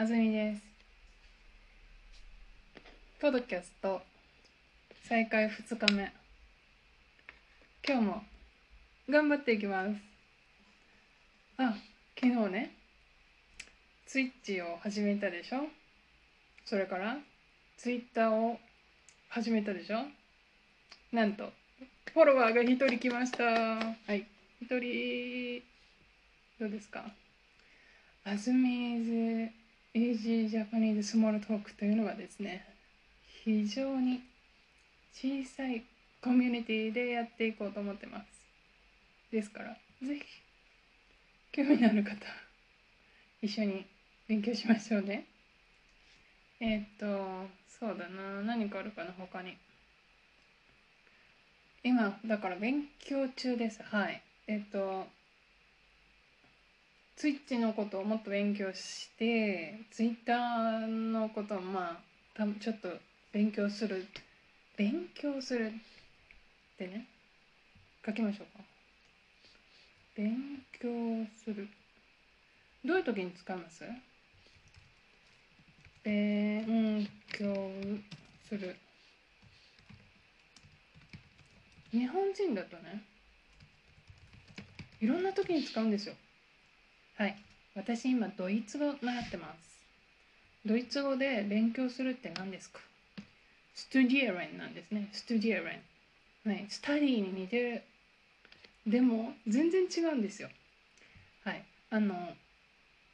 あずみです。ポドキャスト再開2日目。今日も頑張っていきます。あ、昨日ね、ツイッチを始めたでしょ？それからツイッターを始めたでしょ？なんと、フォロワーが1人来ました。はい、1人、どうですか？アズミーズエイジージャパニーズスモールトークというのはですね非常に小さいコミュニティでやっていこうと思ってます。ですからぜひ興味のある方一緒に勉強しましょうね。えー、っとそうだな。何かあるかな他に。今だから勉強中です。はい。えー、っとツイッチのことをもっと勉強してツイッターのことをまあたちょっと勉強する。勉強するってね。書きましょうか。勉強する。どういう時に使います？勉強する。日本人だとねいろんな時に使うんですよ。はい。私今ドイツ語習ってます。ドイツ語で勉強するって何ですか？ストゥディエレンなんですね。ストゥディエレン。はい。スタディに似てる。でも全然違うんですよ。はい。あの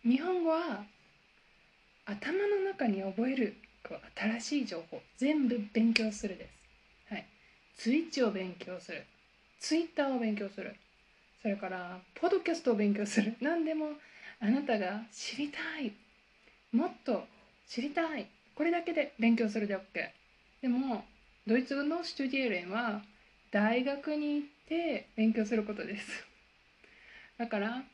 日本語は頭の中に覚える新しい情報。全部勉強するです。はい。ツイッチを勉強する。ツイッターを勉強する。それからポッドキャストを勉強する。何でもあなたが知りたい。もっと知りたい。これだけで勉強するで OK でもドイツ語のスチュディエレンは大学に行って勉強することです。だから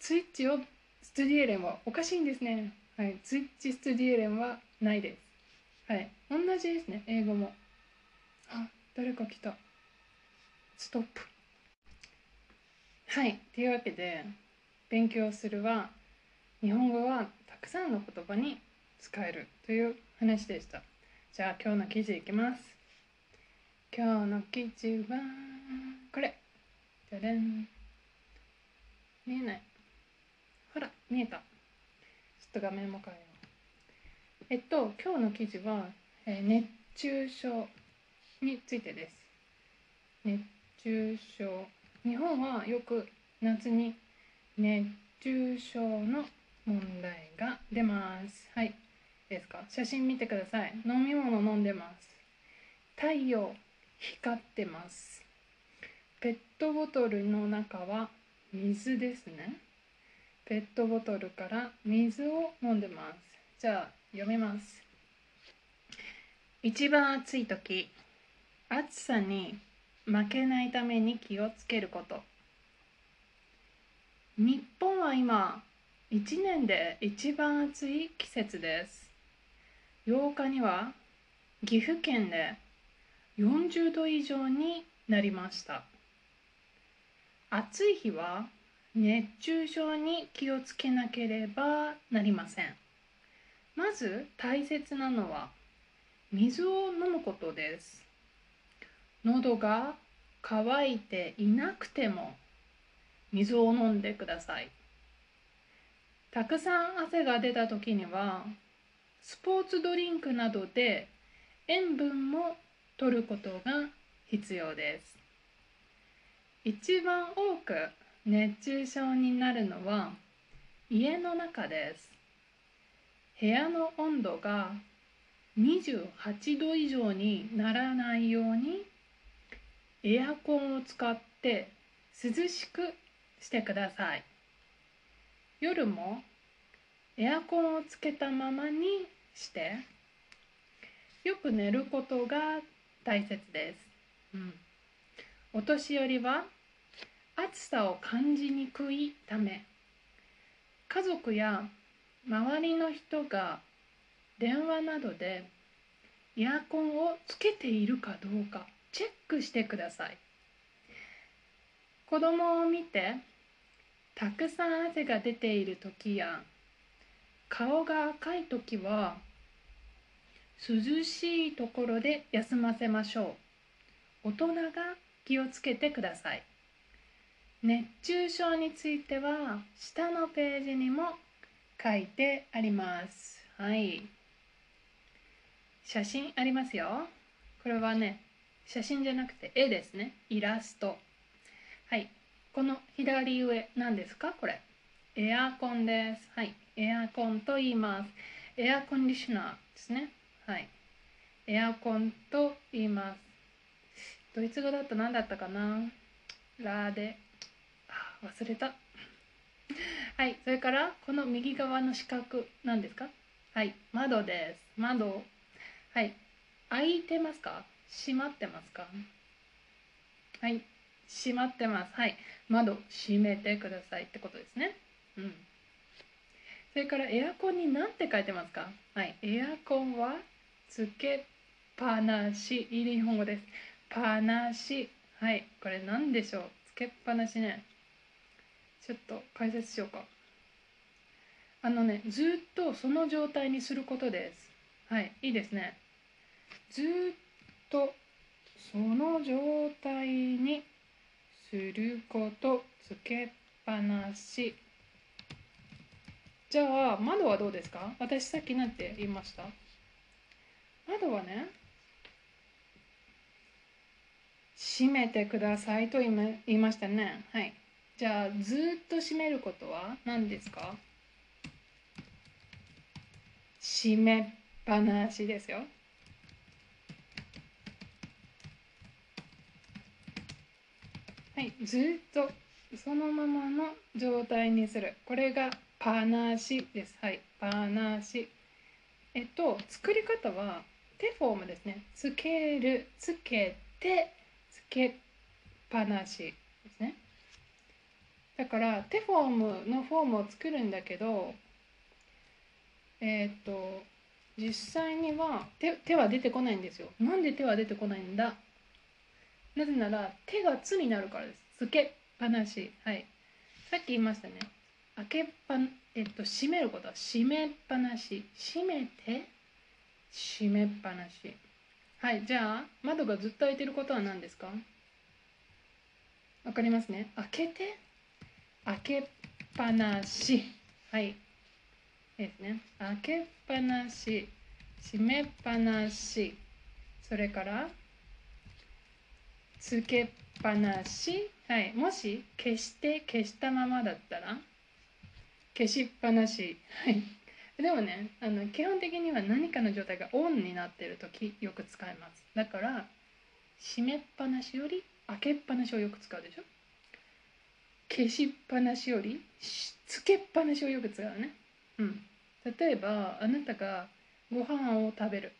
ツイッチをスチュディエレンはおかしいんですね。はい。ツイッチスチュディエレンはないです。はい。同じですね。英語も。あ誰か来た。ストップ。はい。というわけで勉強するは日本語はたくさんの言葉に使えるという話でした。じゃあ今日の記事いきます。今日の記事はこれ。じゃれん。見えない。ほら見えた。ちょっと画面も変えよう。えっと今日の記事は、えー、熱中症についてです。熱中症日本はよく夏に熱中症の問題が出ます。はい。ですか写真見てください。飲み物飲んでます。太陽光ってます。ペットボトルの中は水ですね。ペットボトルから水を飲んでます。じゃあ読みます。一番暑い時、暑さに負けないために気をつけること。日本は今1年で一番暑い季節です。8日には岐阜県で40度以上になりました。暑い日は熱中症に気をつけなければなりません。まず大切なのは水を飲むことです。喉が渇いていなくても水を飲んでください。たくさん汗が出た時にはスポーツドリンクなどで塩分も取ることが必要です。一番多く熱中症になるのは家の中です。部屋の温度が28度以上にならないようにエアコンを使って涼しくしてください。夜もエアコンをつけたままにしてよく寝ることが大切です、うん、お年寄りは暑さを感じにくいため家族や周りの人が電話などでエアコンをつけているかどうかチェックしてください。子供を見てたくさん汗が出ている時や顔が赤い時は涼しいところで休ませましょう。大人が気をつけてください。熱中症については下のページにも書いてあります。はい。写真ありますよ。これはね写真じゃなくて絵ですね。イラスト。はい。この左上何ですか？これ。エアコンです。はい。エアコンと言います。エアコンディショナーですね。はい。エアコンと言います。ドイツ語だと何だったかな？ラーで。忘れた。はい。それからこの右側の四角何ですか？はい。窓です。窓。はい。開いてますか？閉まってますか？はい。閉まってます。はい。窓閉めてくださいってことですね。うん。それからエアコンに何て書いてますか？はい。エアコンはつけっぱなしいい日本語です。ぱなし。はい。これ何でしょう？つけっぱなしね。ちょっと解説しようか。あのねずっとその状態にすることです。はい。いいですね。ずっとその状態にすることつけっぱなし。じゃあ窓はどうですか？私さっき何て言いました？窓はね閉めてくださいと言いましたね。はい。じゃあずっと閉めることは何ですか？閉めっぱなしですよ。はいずっとそのままの状態にする。これがパなしです。はいパなしえっと作り方は手フォームですね。つけるつけてつけっぱなしですね。だから手フォームのフォームを作るんだけどえっと実際には手手は出てこないんですよ。なんで手は出てこないんだ？なぜなら手が「つ」になるからです。つけっぱなし。はい。さっき言いましたね。開けっぱ、えっと、閉めることは閉めっぱなし。閉めて、閉めっぱなし。はい。じゃあ、窓がずっと開いてることは何ですか？わかりますね。開けて、開けっぱなし。はい。ですね。開けっぱなし。閉めっぱなし。それから、つけっぱなし、はい、もし消して消したままだったら？消しっぱなし、はい、でもねあの基本的には何かの状態がオンになっている時よく使います。だから閉めっぱなしより開けっぱなしをよく使うでしょ？消しっぱなしよりつけっぱなしをよく使うね。うん。例えばあなたがご飯を食べる。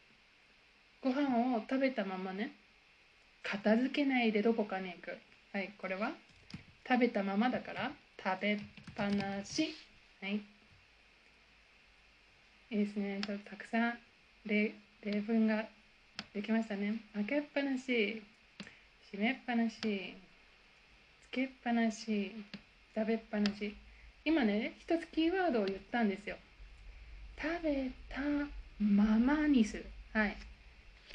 ご飯を食べたままね片付けないでどこかに行く。はいこれは？食べたままだから？食べっぱなし。はい。いいですね。ちょっとたくさん。例例文ができましたね。開けっぱなし。閉めっぱなし。つけっぱなし。食べっぱなし。今ね一つキーワードを言ったんですよ。食べたままにする。はい。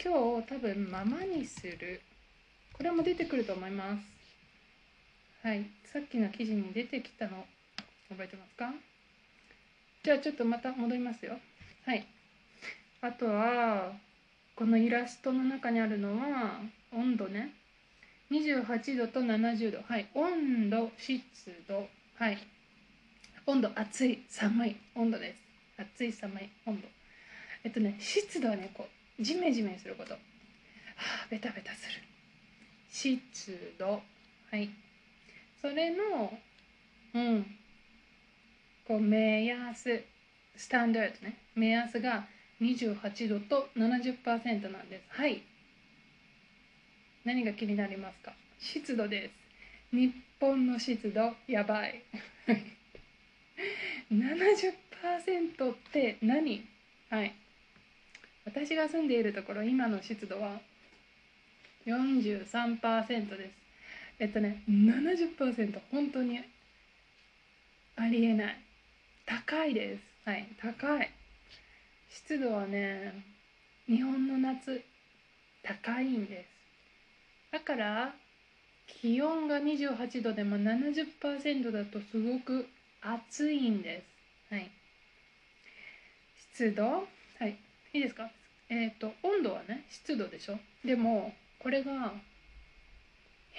今日多分ままにする。これも出てくると思います。はい。さっきの記事に出てきたの覚えてますか？じゃあちょっとまた戻りますよ。はい。あとはこのイラストの中にあるのは温度ね。28度と70度。はい。温度湿度。はい。温度暑い寒い。温度です。暑い寒い温度。えっとね湿度はねこうジメジメすること。はあベタベタする。湿度はい。それのうん。こう目安スタンダードね。目安が28度と70%なんです。はい。何が気になりますか？湿度です。日本の湿度やばい。70%って何？はい。私が住んでいるところ今の湿度は43%です。えっとね70%本当にありえない。高いです。はい高い。湿度はね日本の夏高いんです。だから気温が28度でも70%だとすごく暑いんです。はい。湿度？はい。いいですか？えっ、ー、と温度はね湿度でしょ？でもこれが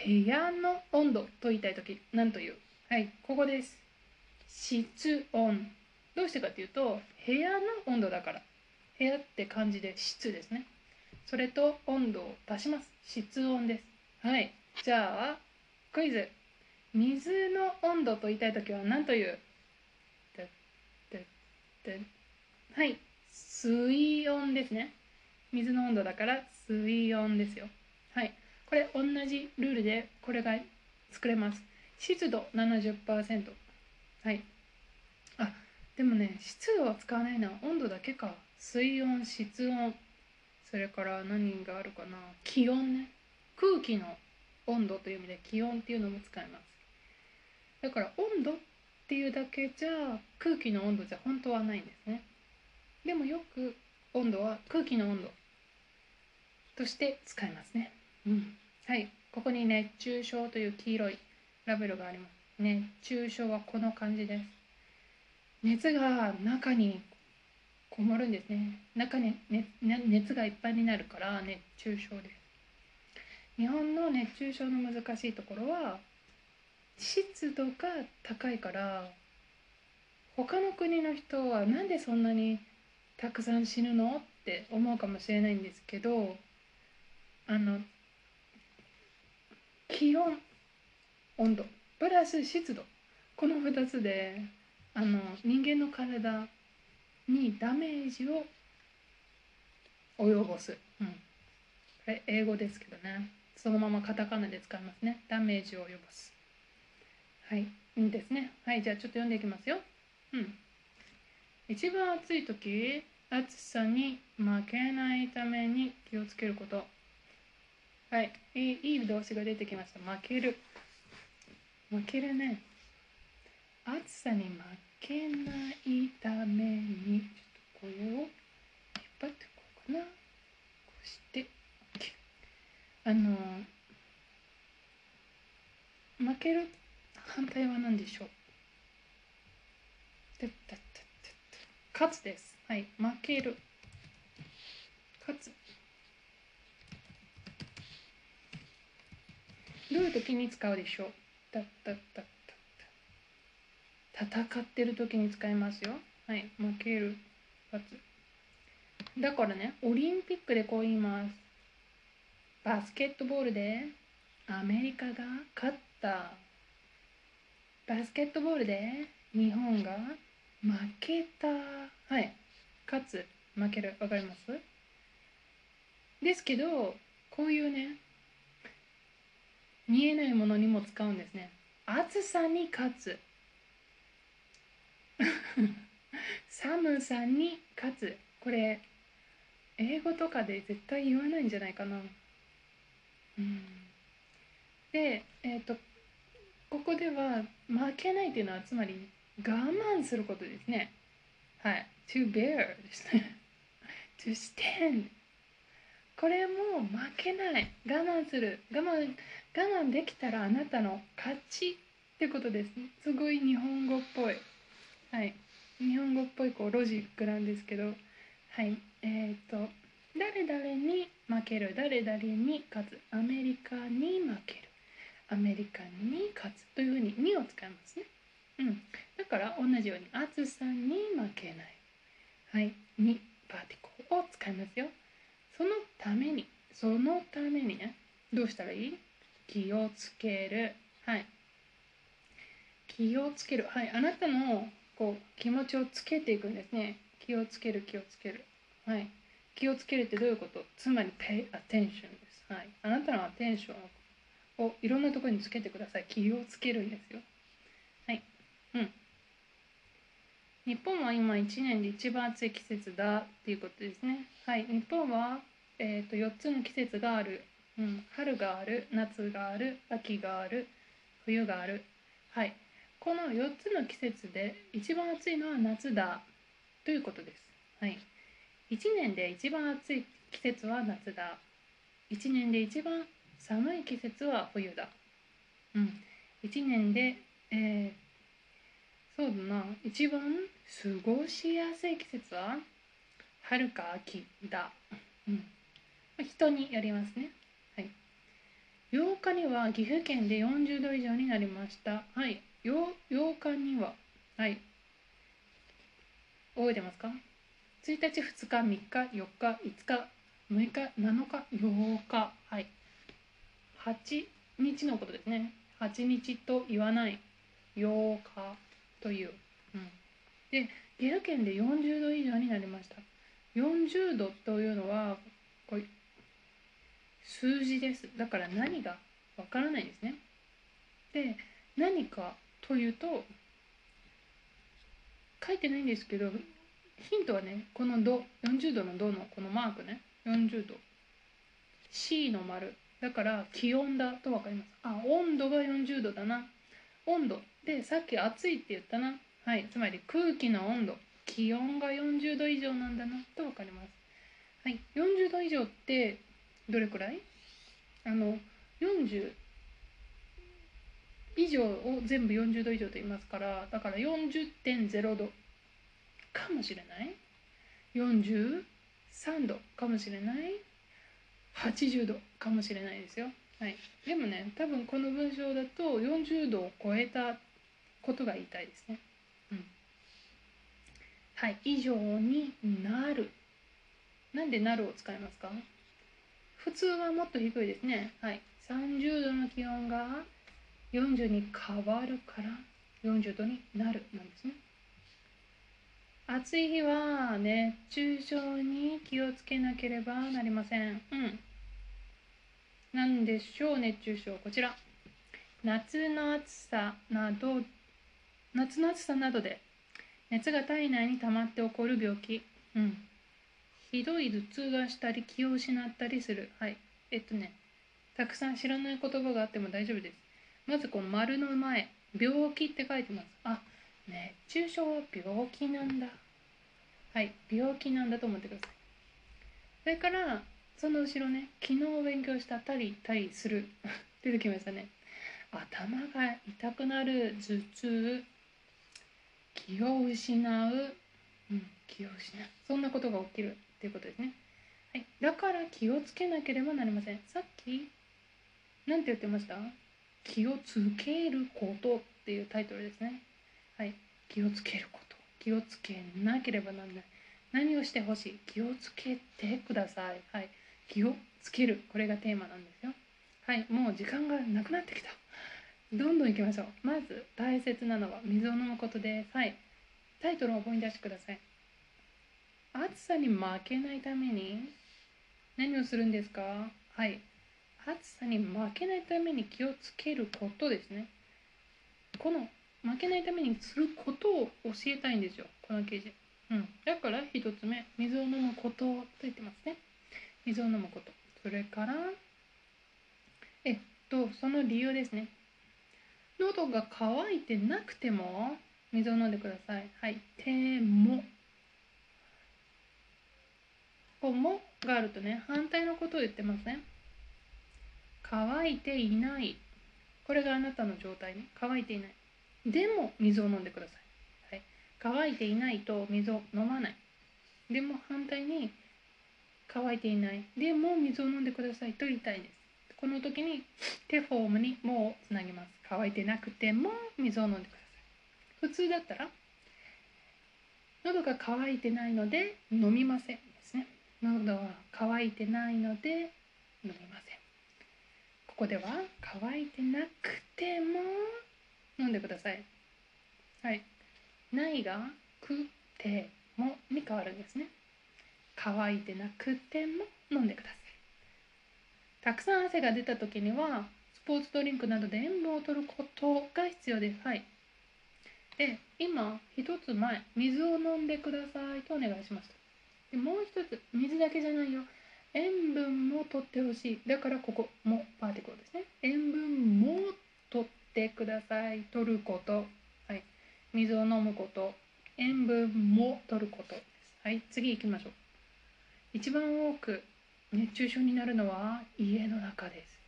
部屋の温度と言いたい時何という？はいここです。室温。どうしてかっていうと部屋の温度だから。部屋って感じで室ですね。それと温度を足します。室温です。はいじゃあクイズ。水の温度と言いたい時は何という？はい水温ですね。水の温度だから水温ですよ。はい。これ同じルールでこれが作れます。湿度70%はい。あでもね湿度は使わないな。温度だけか。水温室温。それから何があるかな。気温ね。空気の温度という意味で気温っていうのも使います。だから温度っていうだけじゃ空気の温度じゃ本当はないんですね。でもよく温度は空気の温度として使いますね、うん、はい。ここに熱中症という黄色いラベルがあります。熱中症はこの感じです。熱が中にこもるんですね。中に熱熱がいっぱいになるから熱中症で。す日本の熱中症の難しいところは湿度が高いから他の国の人はなんでそんなにたくさん死ぬのって思うかもしれないんですけどあの気温温度プラス湿度。この2つであの人間の体にダメージを及ぼす、うん、これ英語ですけどね。そのままカタカナで使いますね。ダメージを及ぼす。はい。いいですね。はい。じゃあちょっと読んでいきますよ。うん。一番暑い時暑さに負けないために気をつけること。はい。いいいい動詞が出てきました。負ける。負けるね。暑さに負けないために。ちょっとこれを引っ張ってこうかな。こうして。あの負ける反対は何でしょう？勝つですはい負ける勝つどういう時に使うでしょ。うたったたた。戦ってる時に使いますよ。はい負ける勝つ。だからねオリンピックでこう言います。バスケットボールでアメリカが勝った。バスケットボールで日本が負けた。はい勝つ。負ける。わかります？ですけどこういうね見えないものにも使うんですね。暑さに勝つ。寒さに勝つ。これ英語とかで絶対言わないんじゃないかな。うん。でえっ、ー、とここでは負けないっていうのはつまり我慢することですね。はい。To bear ですね。to stand これも負けない。我慢する。我慢我慢できたらあなたの勝ちってことですね。すごい日本語っぽい。はい。日本語っぽいこうロジックなんですけど。はい。えっ、ー、と誰々に負ける。誰々に勝つ。アメリカに負ける。アメリカに勝つというふうに「に」を使いますね、うん、だから同じように暑さに負けない。はい「に」パーティコルを使いますよ。そのためにそのためにね。どうしたらいい？気をつける。はい。気をつける。はい。あなたのこう気持ちをつけていくんですね。気をつける気をつける。はい。気をつけるってどういうこと？つまり pay attention です。はい。あなたのアテンションをいろんなところにつけてください。気をつけるんですよ。はい。うん。日本は今1年で一番暑い季節だっていうことですね。はい。日本は、えーと、4つの季節がある、うん、春がある夏がある秋がある冬があるはいこの4つの季節で一番暑いのは夏だということです。はい。1年で一番暑い季節は夏だ。1年で一番寒い季節は冬だ。うん。1年で、えー、そうだな、一番過ごしやすい季節は春か秋だ。うん。人によりますね。8日には岐阜県で40度以上になりました。はい。8日には、はい。覚えてますか ?1 日、2日、3日、4日、5日、6日、7日、8日。はい。8日のことですね。8日と言わない8日という。うん、で、岐阜県で40度以上になりました。40度というのは、数字です。だから何がわからないんですね。で、何かというと、書いてないんですけど、ヒントはね、この度、40度の度のこのマークね、40度。C の丸。だから気温だと分かります。あ、温度が40度だな。温度。で、さっき暑いって言ったな。はい。つまり空気の温度。気温が40度以上なんだなと分かります。はい。40度以上ってどれくらい？あの、40以上を全部40度以上と言いますから、だから40.0度かもしれない。43度かもしれない。80度かもしれないですよ。はい、でもね多分この文章だと40度を超えたことが言いたいですね。うん、はい以上になる。なんでなるを使いますか？普通はもっと低いですね。はい、30度の気温が40に変わるから40度になるなんですね。暑い日は熱中症に気をつけなければなりません。うん。なんでしょう、熱中症。こちら。夏の暑さなど、夏の暑さなどで熱が体内に溜まって起こる病気。うん。ひどい頭痛がしたり気を失ったりする。はい。えっとね、たくさん知らない言葉があっても大丈夫です。まずこの丸の前、病気って書いてます。あ、熱中症は病気なんだ。はい、病気なんだと思ってください。それから、その後ろね、昨日勉強したたりたりする。出てきましたね。頭が痛くなる、頭痛、気を失う、うん、気を失う。そんなことが起きるっていうことですね。はい、だから気をつけなければなりません。さっき、何て言ってました？気をつけることっていうタイトルですね。はい、気をつけること。気をつけなければならない。何をしてほしい？気をつけてください。はい、気をつける。これがテーマなんですよ。はい、もう時間がなくなってきた。どんどん行きましょう。まず大切なのは水を飲むことです。はい、タイトルを思い出してください。暑さに負けないために何をするんですか？はい。暑さに負けないために気をつけることですね。この負けないためにすることを教えたいんですよ。この記事、うん、だから1つ目水を飲むことと言ってますね。水を飲むこと。それからえっとその理由ですね。喉が渇いてなくても水を飲んでください。はい。てもこうもがあるとね反対のことを言ってますね乾いていない。これがあなたの状態ね。乾いていない。でも水を飲んでください、はい、乾いていないと水を飲まない。でも反対に乾いていない。でも水を飲んでくださいと言いたいです。この時に手フォームに「も」をつなぎます。乾いてなくても水を飲んでください。普通だったら喉が渇いてないので飲みません。喉は渇いてないので飲みませんここでは乾いてなくても飲んでください。はい。ないがくてもに変わるんですね。乾いてなくても飲んでください。たくさん汗が出た時にはスポーツドリンクなどで塩分を取ることが必要です。はい。で、今一つ前、水を飲んでくださいとお願いします。でもう一つ、水だけじゃないよ。塩分も取ってほしい。だからここもパーティクルですね。塩分も取ってください。取ること。はい。水を飲むこと。塩分も取ることです。はい、次行きましょう。一番多く熱中症になるのは家の中です。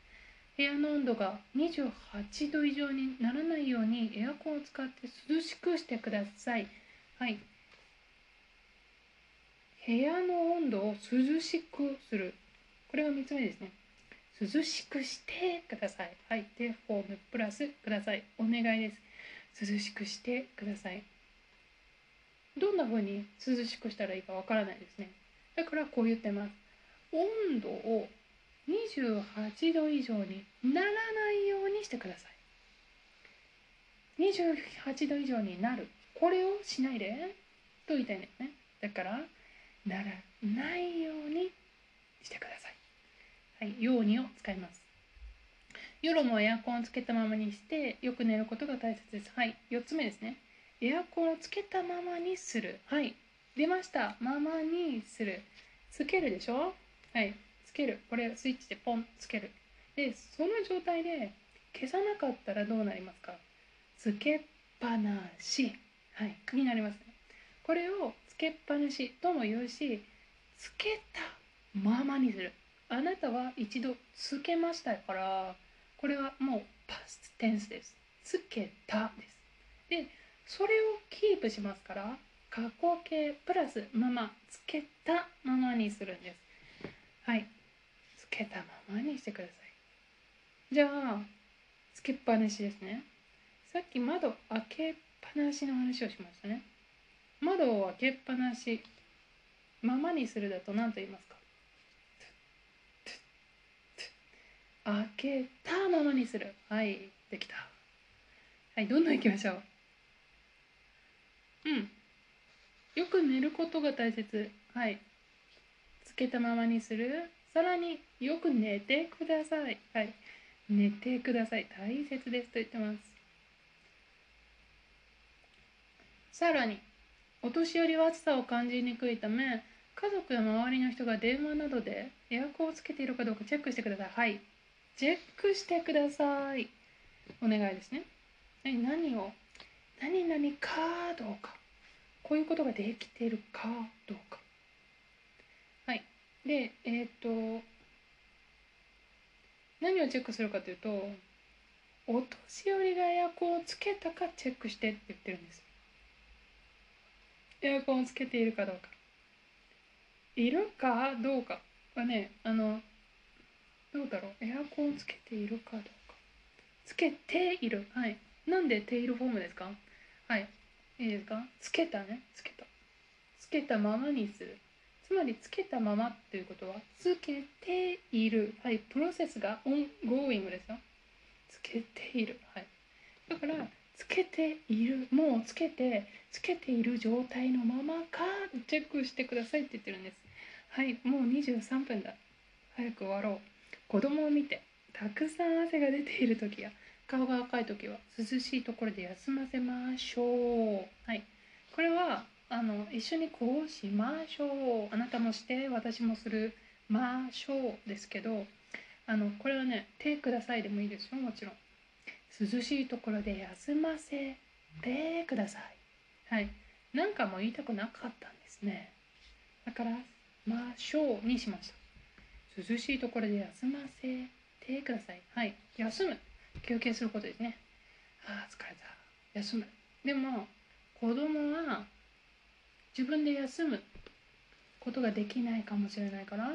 部屋の温度が28度以上にならないようにエアコンを使って涼しくしてください。はい。部屋の温度を涼しくする。これが3つ目ですね。涼しくしてください。はい。で、フォームプラスください。お願いです。涼しくしてください。どんな風に涼しくしたらいいかわからないですね。だからこう言ってます。温度を28度以上にならないようにしてください。28度以上になる。これをしないでと言いたいんですね。だから、ならないようにしてください。はい、ようにを使います。夜もエアコンをつけたままにしてよく寝ることが大切です。はい、4つ目ですね。エアコンをつけたままにする。はい、出ました。ままにする。つけるでしょ？はい。つける。これスイッチでポンつける。で、その状態で消さなかったらどうなりますか？つけっぱなし。はい。になりますね。これをけっぱなしとも言うし、つけたままにする。あなたは一度つけましたから、これはもうパステンスです。つけたです。で、それをキープしますから、過去形プラスままつけたままにするんです。はい。つけたままにしてください。じゃあ、つけっぱなしですね。さっき窓開けっぱなしの話をしましたね。窓を開けっぱなし、ままにするだと何と言いますか？開けたままにする。はい、できた。はい、どんどん行きましょう。うん。よく寝ることが大切。はい。つけたままにする。さらによく寝てください。はい。寝てください。大切ですと言ってます。さらに、お年寄りは暑さを感じにくいため、家族や周りの人が電話などでエアコンをつけているかどうかチェックしてください。はい。チェックしてください。お願いですね。何を？何々かどうか。こういうことができているかどうか。はい。で、えっ、と、何をチェックするかというと、お年寄りがエアコンをつけたかチェックしてって言ってるんです。エアコンをつけているかどうか。いるかどうかはね、あの、どうだろう。エアコンをつけているかどうか。つけている。はい。なんでているフォームですか？はい。いいですか？つけたねつけたつけたままにするつまりつけたままっていうことはつけているはいプロセスが ongoing ですよつけているはいだからつけているもうつけてつけている状態のままかチェックしてくださいって言ってるんですはいもう23分だ早く終わろう子供を見てたくさん汗が出ている時や顔が赤い時は涼しいところで休ませましょう。はい。これは、あの、一緒にこうしましょう。あなたもして私もするましょうですけど、あの、これはね、手くださいでもいいですよ、もちろん。涼しいところで休ませてください。はい。なんかも言いたくなかったんですね。だから、ましょうにしました。涼しいところで休ませてください。はい。休む。休憩することですね。ああ、疲れた。休む。でも、子供は自分で休むことができないかもしれないから、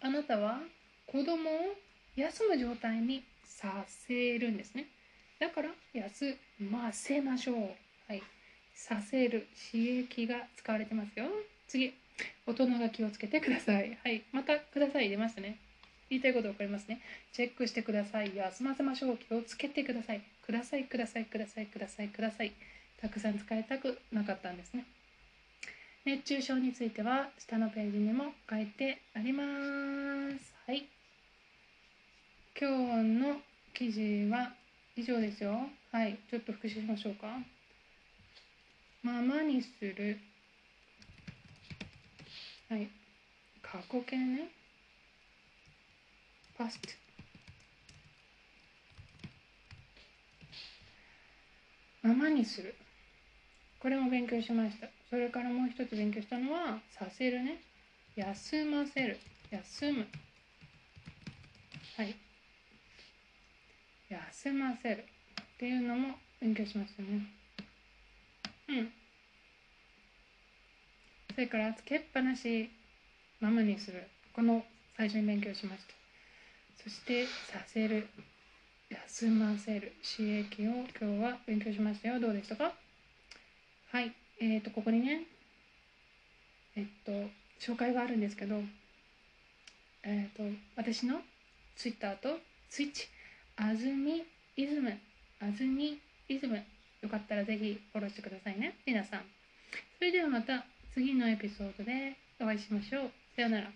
あなたは子供を休む状態にさせるんですね。だから、休ませましょう。はい。させる刺激が使われてますよ。次。大人が気をつけてください。はい。またください。出ましたね。言いたいこと分かりますね。チェックしてください。休ませましょう。気をつけてください。ください、ください、ください、ください、ください。たくさん使いたくなかったんですね。熱中症については下のページにも書いてあります。はい。今日の記事は以上ですよ。はい。ちょっと復習しましょうか。ままにする。はい。過去形ね。past ままにするこれも勉強しましたそれからもう一つ勉強したのはさせるね休ませる休むはい休ませるっていうのも勉強しましたね。うん。それからつけっぱなしままにする。この最初に勉強しました。そしてさせる休ませる刺激を今日は勉強しましたよ。どうでしたか？はい。えーとここにねえっと紹介があるんですけどえっと私のツイッターとス安住イズム。あずみイズム。よかったらぜひフォローしてくださいね。皆さん。それではまた次のエピソードでお会いしましょう。さようなら。